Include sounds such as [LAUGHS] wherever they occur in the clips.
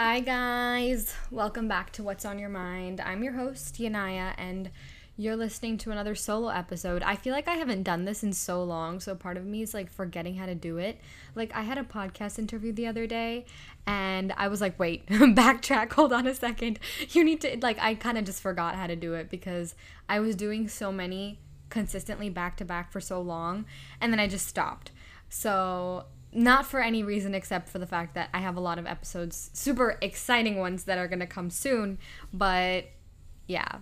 Hi, guys. Welcome back to What's on Your Mind. I'm your host, Yanaya, and you're listening to another solo episode. I feel like I haven't done this in so long, so part of me is like forgetting how to do it. Like, I had a podcast interview the other day, and I was like, wait, [LAUGHS] backtrack, hold on a second. You need to, like, I kind of just forgot how to do it because I was doing so many consistently back to back for so long, and then I just stopped. So not for any reason except for the fact that I have a lot of episodes, super exciting ones that are going to come soon. But yeah,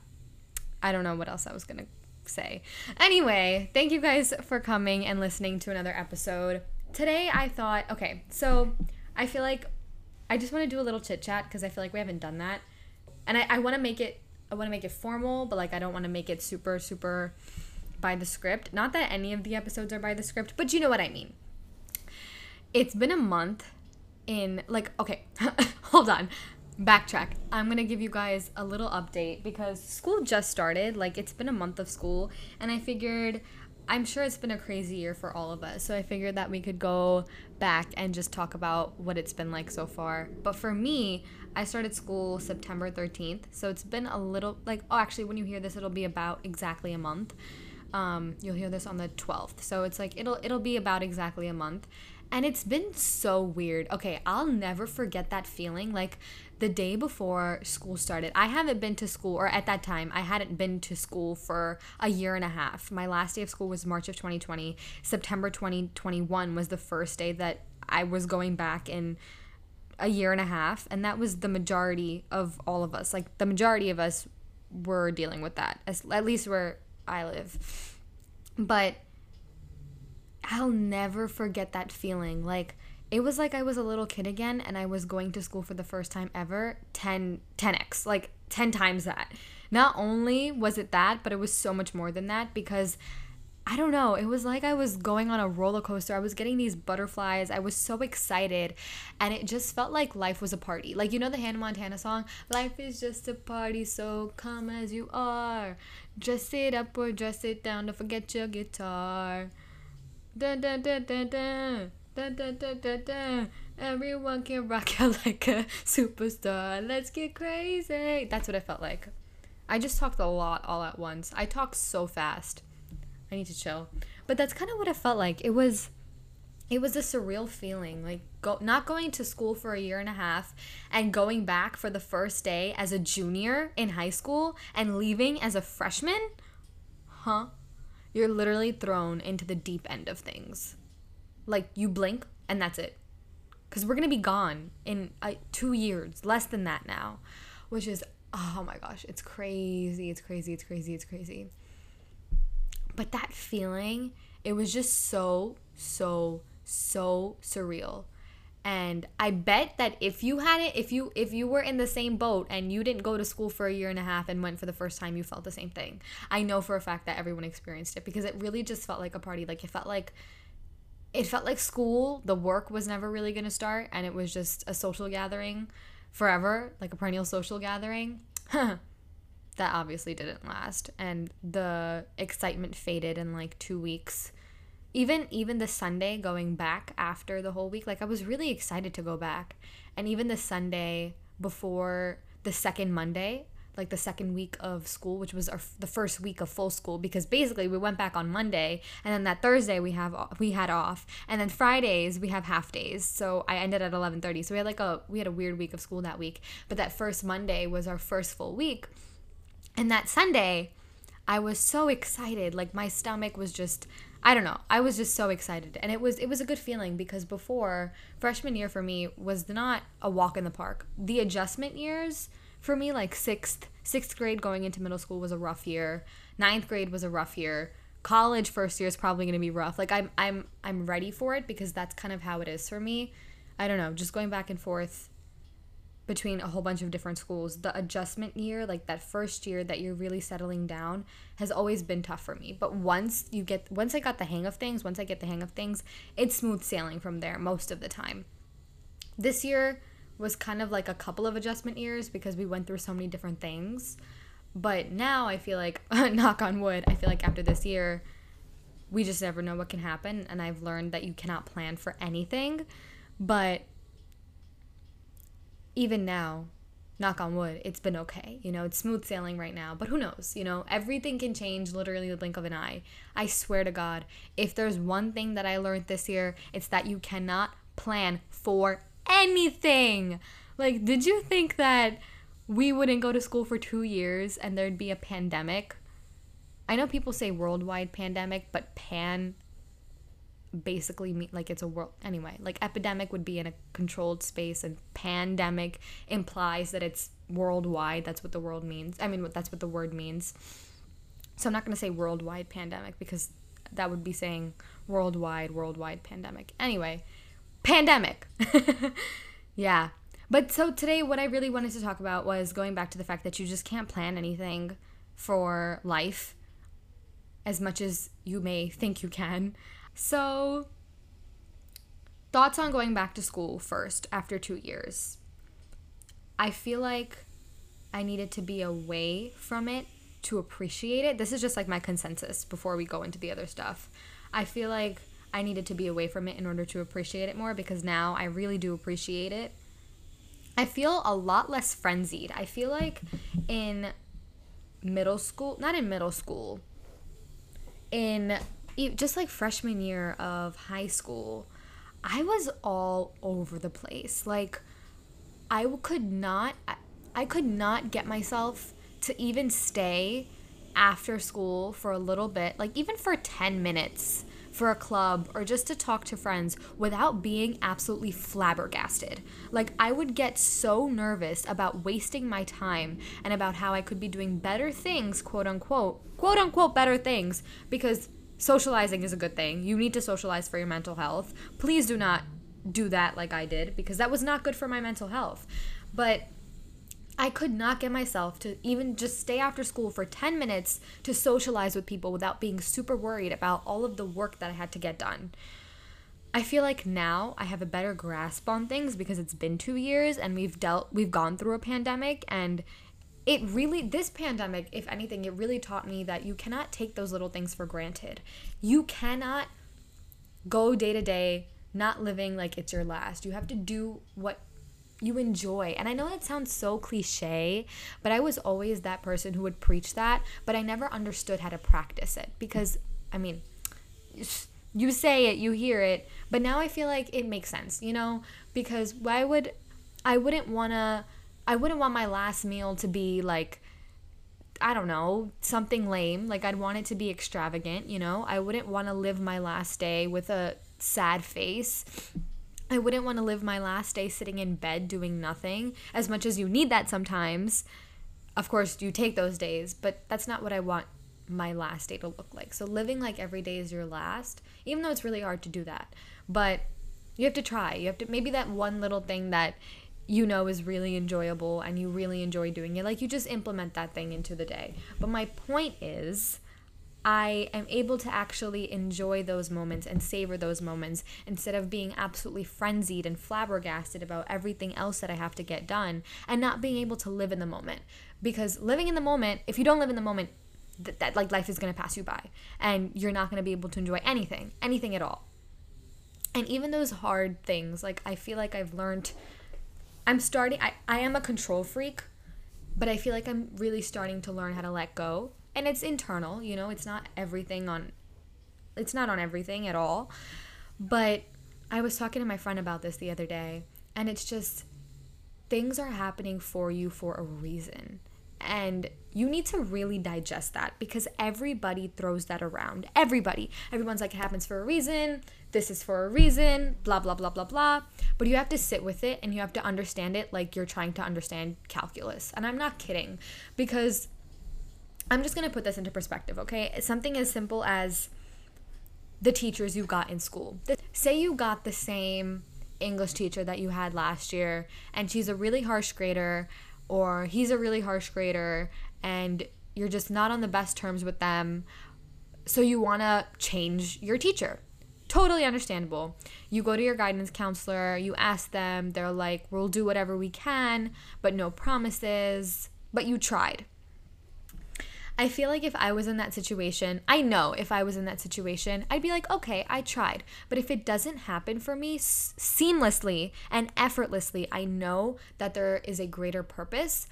I don't know what else I was going to say. Anyway, thank you guys for coming and listening to another episode. Today I thought, okay, so I feel like I just want to do a little chit chat because I feel like we haven't done that. And I, I want to make it, I want to make it formal, but like I don't want to make it super, super by the script. Not that any of the episodes are by the script, but you know what I mean it's been a month in like okay [LAUGHS] hold on. Backtrack. I'm gonna give you guys a little update because school just started like it's been a month of school and i figured i'm sure it's been a crazy year for all of us so i figured that we could go back and just talk about what it's been like so far. But for me i started school september 13th so it's been a little like oh actually when you hear this it'll be about exactly a month. Um, you'll hear this on the 12th so it's like it'll it'll be about exactly a month and it's been so weird. Okay, I'll never forget that feeling. Like the day before school started, I haven't been to school, or at that time, I hadn't been to school for a year and a half. My last day of school was March of 2020. September 2021 was the first day that I was going back in a year and a half. And that was the majority of all of us. Like the majority of us were dealing with that, at least where I live. But I'll never forget that feeling. Like it was like I was a little kid again and I was going to school for the first time ever 10 10x, like 10 times that. Not only was it that, but it was so much more than that because I don't know, it was like I was going on a roller coaster. I was getting these butterflies. I was so excited and it just felt like life was a party. Like you know the Hannah Montana song, Life is just a party, so come as you are. Dress it up or dress it down, don't forget your guitar. Dun, dun, dun, dun, dun. Dun, dun, dun, dun, dun. Everyone can rock [LAUGHS] out like a superstar. Let's get crazy. That's what I felt like. I just talked a lot all at once. I talk so fast. I need to chill. But that's kind of what it felt like. It was it was a surreal feeling like go not going to school for a year and a half and going back for the first day as a junior in high school and leaving as a freshman. Huh? You're literally thrown into the deep end of things. Like you blink and that's it. Cuz we're going to be gone in uh, 2 years, less than that now, which is oh my gosh, it's crazy. It's crazy. It's crazy. It's crazy. But that feeling, it was just so so so surreal and i bet that if you had it if you if you were in the same boat and you didn't go to school for a year and a half and went for the first time you felt the same thing. I know for a fact that everyone experienced it because it really just felt like a party. Like it felt like it felt like school the work was never really going to start and it was just a social gathering forever like a perennial social gathering. [LAUGHS] That obviously didn't last and the excitement faded in like two weeks even even the Sunday going back after the whole week, like I was really excited to go back. And even the Sunday before the second Monday, like the second week of school, which was our, the first week of full school, because basically we went back on Monday, and then that Thursday we have we had off, and then Fridays we have half days. So I ended at eleven thirty. So we had like a we had a weird week of school that week. But that first Monday was our first full week, and that Sunday, I was so excited. Like my stomach was just I don't know. I was just so excited, and it was it was a good feeling because before freshman year for me was not a walk in the park. The adjustment years for me, like sixth sixth grade going into middle school, was a rough year. Ninth grade was a rough year. College first year is probably going to be rough. Like I'm I'm I'm ready for it because that's kind of how it is for me. I don't know, just going back and forth between a whole bunch of different schools. The adjustment year, like that first year that you're really settling down, has always been tough for me. But once you get once I got the hang of things, once I get the hang of things, it's smooth sailing from there most of the time. This year was kind of like a couple of adjustment years because we went through so many different things. But now I feel like [LAUGHS] knock on wood, I feel like after this year we just never know what can happen and I've learned that you cannot plan for anything. But even now, knock on wood, it's been okay. You know, it's smooth sailing right now, but who knows? You know, everything can change literally the blink of an eye. I swear to God, if there's one thing that I learned this year, it's that you cannot plan for anything. Like, did you think that we wouldn't go to school for two years and there'd be a pandemic? I know people say worldwide pandemic, but pan basically mean like it's a world anyway like epidemic would be in a controlled space and pandemic implies that it's worldwide that's what the world means i mean that's what the word means. So i'm not going to say worldwide pandemic because that would be saying worldwide worldwide pandemic. Anyway pandemic. [LAUGHS] Yeah. But so today what i really wanted to talk about was going back to the fact that you just can't plan anything for life as much as you may think you can so, thoughts on going back to school first after two years. I feel like I needed to be away from it to appreciate it. This is just like my consensus before we go into the other stuff. I feel like I needed to be away from it in order to appreciate it more because now I really do appreciate it. I feel a lot less frenzied. I feel like in middle school, not in middle school, in just like freshman year of high school, I was all over the place. Like I could not I could not get myself to even stay after school for a little bit, like even for 10 minutes for a club or just to talk to friends without being absolutely flabbergasted. Like, I would get so nervous about wasting my time and about how I could be doing better things, quote unquote, quote unquote, better things, because socializing is a good thing. You need to socialize for your mental health. Please do not do that like I did because that was not good for my mental health. But I could not get myself to even just stay after school for 10 minutes to socialize with people without being super worried about all of the work that I had to get done. I feel like now I have a better grasp on things because it's been 2 years and we've dealt we've gone through a pandemic and it really this pandemic if anything it really taught me that you cannot take those little things for granted. You cannot go day to day not living like it's your last. You have to do what you enjoy. And i know that sounds so cliche but i was always that person who would preach that but i never understood how to practice it because i mean you say it you hear it but now i feel like it makes sense you know? Because why would i wouldn't want to I wouldn't want my last meal to be like I don't know, something lame. Like I'd want it to be extravagant, you know? I wouldn't want to live my last day with a sad face. I wouldn't want to live my last day sitting in bed doing nothing as much as you need that sometimes. Of course, you take those days, but that's not what I want my last day to look like. So living like every day is your last, even though it's really hard to do that. But you have to try. You have to maybe that one little thing that you know is really enjoyable and you really enjoy doing it. Like you just implement that thing into the day. But my point is, I am able to actually enjoy those moments and savor those moments instead of being absolutely frenzied and flabbergasted about everything else that I have to get done and not being able to live in the moment. Because living in the moment, if you don't live in the moment, that, that like life is going to pass you by and you're not going to be able to enjoy anything, anything at all. And even those hard things, like I feel like I've learned I'm starting I, I am a control freak, but I feel like I'm really starting to learn how to let go. And it's internal, you know, it's not everything on it's not on everything at all. But I was talking to my friend about this the other day, and it's just things are happening for you for a reason. And you need to really digest that because everybody throws that around. Everybody. Everyone's like, it happens for a reason. This is for a reason. Blah, blah, blah, blah, blah. But you have to sit with it and you have to understand it like you're trying to understand calculus. And I'm not kidding because I'm just going to put this into perspective, okay? Something as simple as the teachers you got in school. Say you got the same English teacher that you had last year and she's a really harsh grader or he's a really harsh grader and you're just not on the best terms with them. So you want to change your teacher. Totally understandable. You go to your guidance counselor, you ask them, they're like, we'll do whatever we can, but no promises. But you tried. I feel like if I was in that situation, I know if I was in that situation, I'd be like, okay, I tried. But if it doesn't happen for me s- seamlessly and effortlessly, I know that there is a greater purpose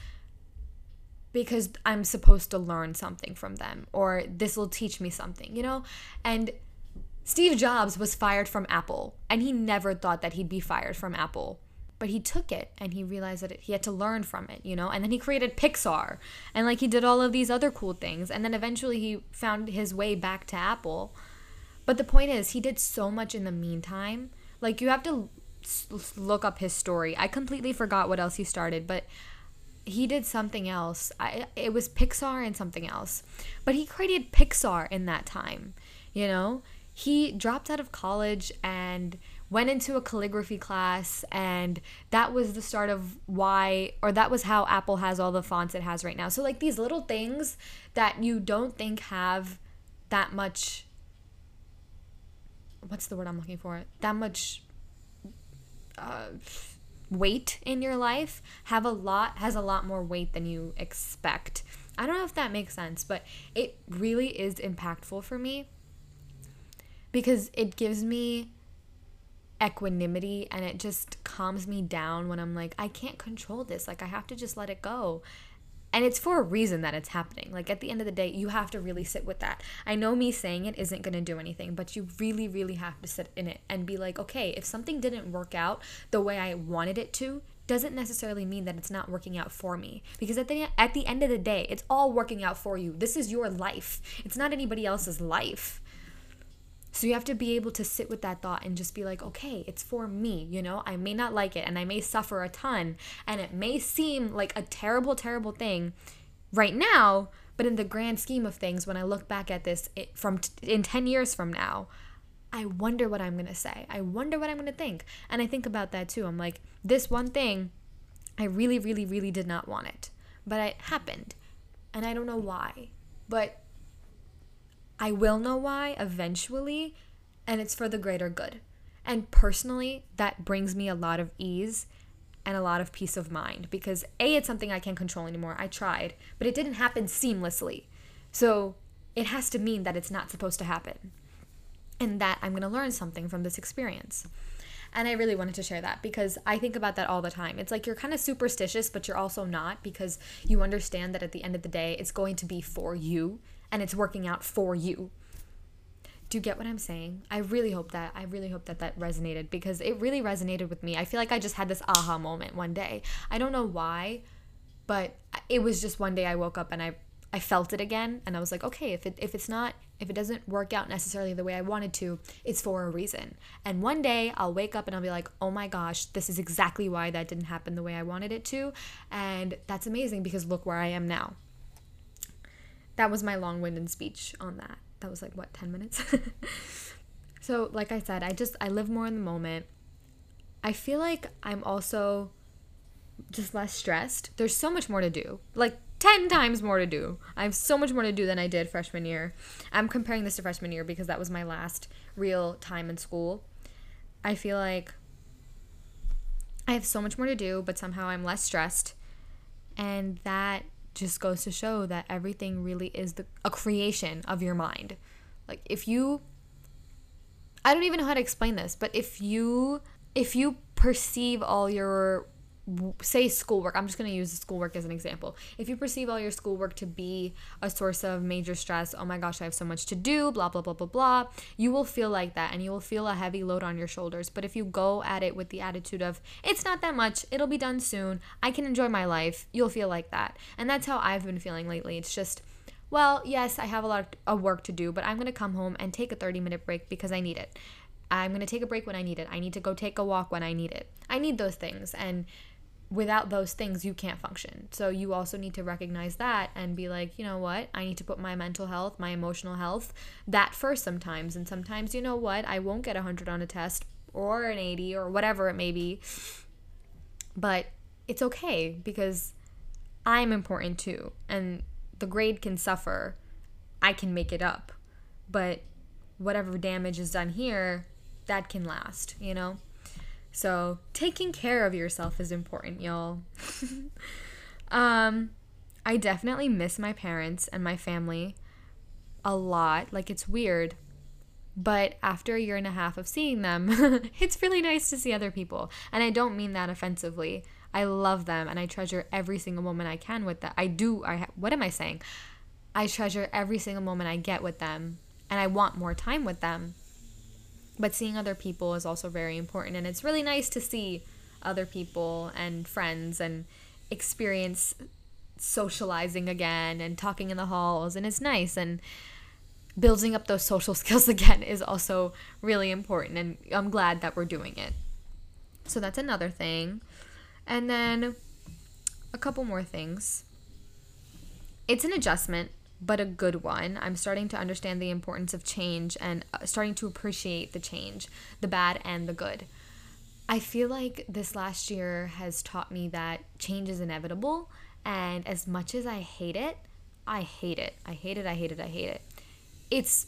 because I'm supposed to learn something from them or this will teach me something, you know? And Steve Jobs was fired from Apple and he never thought that he'd be fired from Apple. But he took it and he realized that it, he had to learn from it, you know? And then he created Pixar and like he did all of these other cool things. And then eventually he found his way back to Apple. But the point is, he did so much in the meantime. Like, you have to look up his story. I completely forgot what else he started, but he did something else. I, it was Pixar and something else. But he created Pixar in that time, you know? He dropped out of college and went into a calligraphy class and that was the start of why or that was how Apple has all the fonts it has right now. So like these little things that you don't think have that much what's the word I'm looking for? That much uh weight in your life have a lot has a lot more weight than you expect. I don't know if that makes sense, but it really is impactful for me because it gives me equanimity and it just calms me down when I'm like I can't control this. Like I have to just let it go. And it's for a reason that it's happening. Like at the end of the day, you have to really sit with that. I know me saying it isn't going to do anything, but you really, really have to sit in it and be like, okay, if something didn't work out the way I wanted it to, doesn't necessarily mean that it's not working out for me because at the at the end of the day it's all working out for you this is your life it's not anybody else's life so you have to be able to sit with that thought and just be like, okay, it's for me, you know? I may not like it and I may suffer a ton and it may seem like a terrible, terrible thing right now, but in the grand scheme of things, when I look back at this it, from t- in 10 years from now, I wonder what I'm going to say. I wonder what I'm going to think. And I think about that too. I'm like, this one thing, I really, really, really did not want it, but it happened. And I don't know why. But I will know why eventually, and it's for the greater good. And personally, that brings me a lot of ease and a lot of peace of mind because A, it's something I can't control anymore. I tried, but it didn't happen seamlessly. So it has to mean that it's not supposed to happen and that I'm going to learn something from this experience. And I really wanted to share that because I think about that all the time. It's like you're kind of superstitious, but you're also not because you understand that at the end of the day, it's going to be for you and it's working out for you. Do you get what I'm saying? I really hope that I really hope that that resonated because it really resonated with me. I feel like I just had this aha moment one day. I don't know why, but it was just one day I woke up and I I felt it again and I was like, okay, if it if it's not if it doesn't work out necessarily the way I wanted to, it's for a reason. And one day I'll wake up and I'll be like, "Oh my gosh, this is exactly why that didn't happen the way I wanted it to." And that's amazing because look where I am now that was my long-winded speech on that. That was like what 10 minutes. [LAUGHS] so, like I said, I just I live more in the moment. I feel like I'm also just less stressed. There's so much more to do. Like 10 times more to do. I have so much more to do than I did freshman year. I'm comparing this to freshman year because that was my last real time in school. I feel like I have so much more to do, but somehow I'm less stressed. And that just goes to show that everything really is the, a creation of your mind. Like if you I don't even know how to explain this, but if you if you perceive all your say schoolwork i'm just going to use schoolwork as an example. If you perceive all your schoolwork to be a source of major stress oh my gosh i have so much to do blah blah blah blah blah you will feel like that and you will feel a heavy load on your shoulders. But if you go at it with the attitude of it's not that much it'll be done soon i can enjoy my life you'll feel like that. And that's how i've been feeling lately. It's just well yes i have a lot of work to do but i'm going to come home and take a 30 minute break because i need it. I'm going to take a break when i need it. I need to go take a walk when i need it. I need those things. And without those things, you can't function. So you also need to recognize that and be like, you know what? I need to put my mental health, my emotional health, that first sometimes. And sometimes, you know what? I won't get a 100 on a test or an 80 or whatever it may be. But it's okay because I'm important too. And the grade can suffer. I can make it up. But whatever damage is done here, that can last, you know? So, taking care of yourself is important, y'all. [LAUGHS] um, I definitely miss my parents and my family a lot. Like, it's weird. But after a year and a half of seeing them, [LAUGHS] it's really nice to see other people. And I don't mean that offensively. I love them and I treasure every single moment I can with them. I do. I what am I saying? I treasure every single moment I get with them and I want more time with them. But seeing other people is also very important and it's really nice to see other people and friends and experience socializing again and talking in the halls and it's nice and building up those social [LAUGHS] skills again is also really important and I'm glad that we're doing it. So that's another thing. And then a couple more things. It's an adjustment, but a good one. I'm starting to understand the importance of change and uh, starting to appreciate the change, the bad and the good. I feel like this last year has taught me that change is inevitable. And as much as I hate it, I hate it. I hate it. I hate it. I hate it it's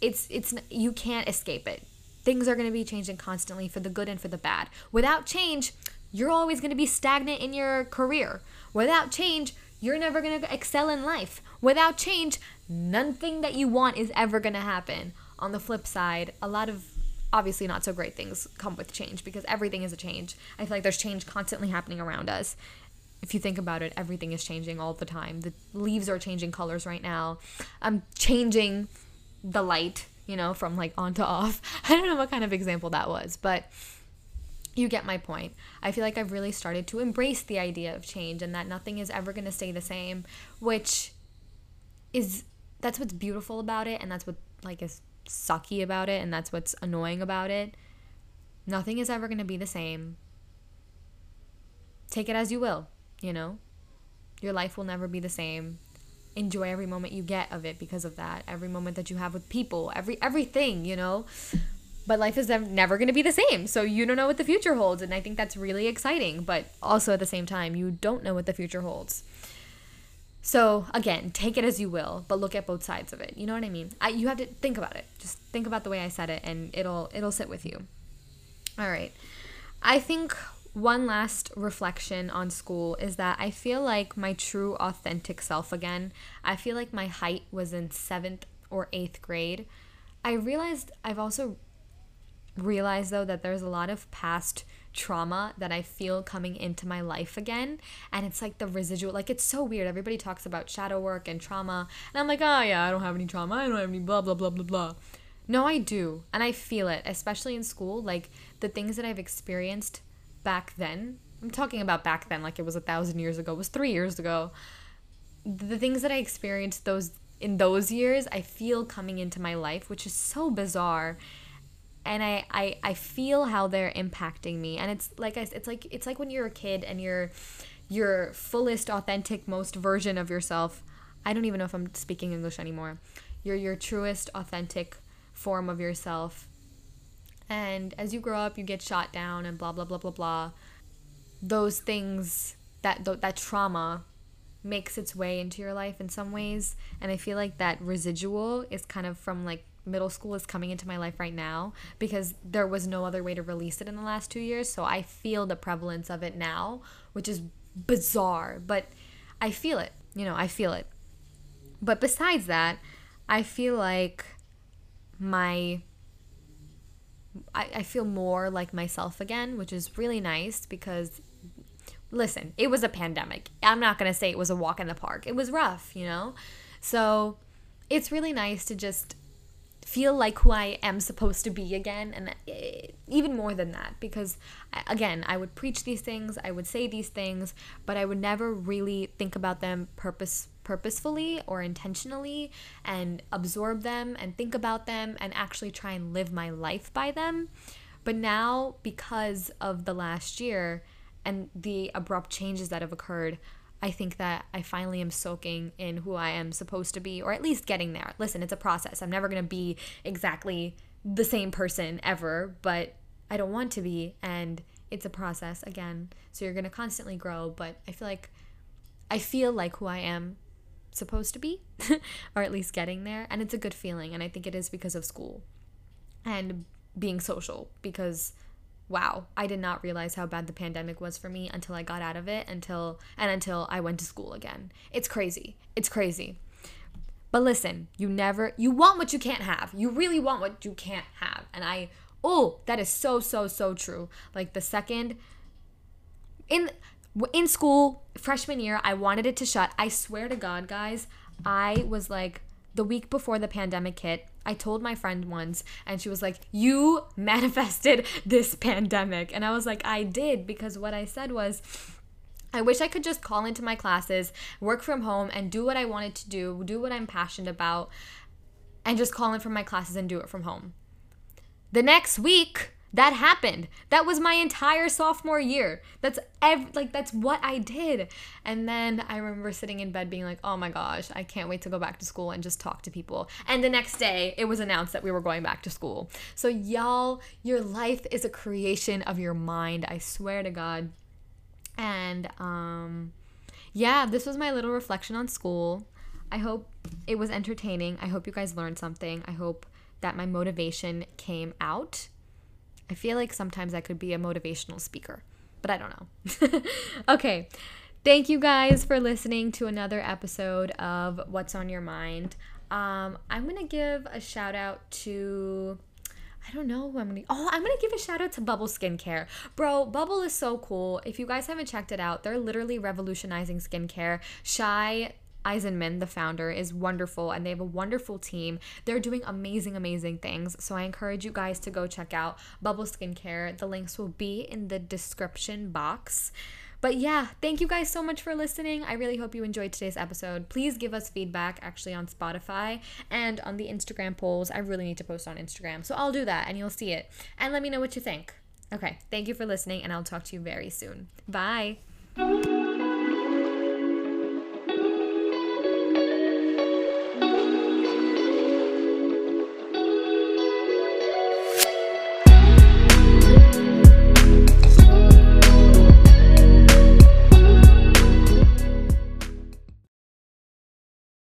it's it's you can't escape it. Things are going to be changing constantly for the good and for the bad. Without change, you're always going to be stagnant in your career. Without change, you're never going to excel in life. Without change, nothing that you want is ever going to happen. On the flip side, a lot of obviously not so great things come with change because everything is a change. I feel like there's change constantly happening around us. If you think about it, everything is changing all the time. The leaves are changing colors right now. I'm changing the light, you know, from like on to off. [LAUGHS] I don't know what kind of example that was, but you get my point. I feel like I've really started to embrace the idea of change and that nothing is ever going to stay the same, which is that's what's beautiful about it and that's what like is sucky about it and that's what's annoying about it. Nothing is ever going to be the same. Take it as you will, you know? Your life will never be the same enjoy every moment you get of it because of that every moment that you have with people every everything you know but life is never going to be the same so you don't know what the future holds and i think that's really exciting but also at the same time you don't know what the future holds so again take it as you will but look at both sides of it. You know what i mean? I, you have to think about it. Just think about the way i said it and it'll it'll sit with you. All right. I think one last reflection on school is that I feel like my true authentic self again. I feel like my height was in seventh or eighth grade. I realized I've also realized though that there's a lot of past trauma that I feel coming into my life again. And it's like the residual, like it's so weird. Everybody talks about shadow work and trauma. And I'm like, oh yeah, I don't have any trauma. I don't have any blah, blah, blah, blah, blah. No, I do. And I feel it, especially in school. Like the things that I've experienced back then, I'm talking about back then like it was a thousand years ago, it was three years ago. The things that I experienced those in those years, I feel coming into my life, which is so bizarre. And I, I, I feel how they're impacting me. And it's like I, it's like it's like when you're a kid and you're your fullest, authentic, most version of yourself. I don't even know if I'm speaking English anymore. You're your truest, authentic form of yourself and as you grow up, you get shot down and blah, blah, blah, blah, blah. Those things, that, that trauma makes its way into your life in some ways. And I feel like that residual is kind of from like middle school is coming into my life right now because there was no other way to release it in the last two years. So I feel the prevalence of it now, which is bizarre, but I feel it. You know, I feel it. But besides that, I feel like my I, I feel more like myself again, which is really nice because listen, it was a pandemic. I'm not going to say it was a walk in the park. It was rough, you know? So it's really nice to just feel like who I am supposed to be again. And eh, even more than that, because again, I would preach these things, I would say these things, but I would never really think about them purpose purposefully or intentionally and absorb them and think about them and actually try and live my life by them. But now, because of the last year and the abrupt changes that have occurred, I think that I finally am soaking in who I am supposed to be, or at least getting there. Listen, it's a process. I'm never going to be exactly the same person ever, but I don't want to be. And it's a process again. So you're going to constantly grow. But I feel like I feel like who I am supposed to be, [LAUGHS] or at least getting there. And it's a good feeling. And I think it is because of school and being social, because wow, I did not realize how bad the pandemic was for me until I got out of it until and until I went to school again. It's crazy. It's crazy. But listen, you never you want what you can't have. You really want what you can't have. And I oh, that is so so so true. Like the second in in school freshman year, I wanted it to shut. I swear to God, guys, I was like the week before the pandemic hit, I told my friend once, and she was like, You manifested this pandemic. And I was like, I did, because what I said was, I wish I could just call into my classes, work from home, and do what I wanted to do, do what I'm passionate about, and just call in from my classes and do it from home. The next week, that happened. That was my entire sophomore year. That's ev- like that's what I did. And then I remember sitting in bed being like, "Oh my gosh, I can't wait to go back to school and just talk to people." And the next day, it was announced that we were going back to school. So y'all, your life is a creation of your mind. I swear to God. And um yeah, this was my little reflection on school. I hope it was entertaining. I hope you guys learned something. I hope that my motivation came out I feel like sometimes I could be a motivational speaker, but I don't know. [LAUGHS] okay. Thank you guys for listening to another episode of What's on Your Mind. Um, I'm going to give a shout out to. I don't know who I'm gonna. Oh, I'm gonna give a shout out to Bubble Skincare, bro. Bubble is so cool. If you guys haven't checked it out, they're literally revolutionizing skincare. Shai Eisenman, the founder, is wonderful and they have a wonderful team. They're doing amazing, amazing things. So I encourage you guys to go check out Bubble Skincare. The links will be in the description box. But yeah, thank you guys so much for listening. I really hope you enjoyed today's episode. Please give us feedback actually on Spotify and on the Instagram polls. I really need to post on Instagram. So I'll do that and you'll see it. And let me know what you think. Okay, thank you for listening, and I'll talk to you very soon. Bye.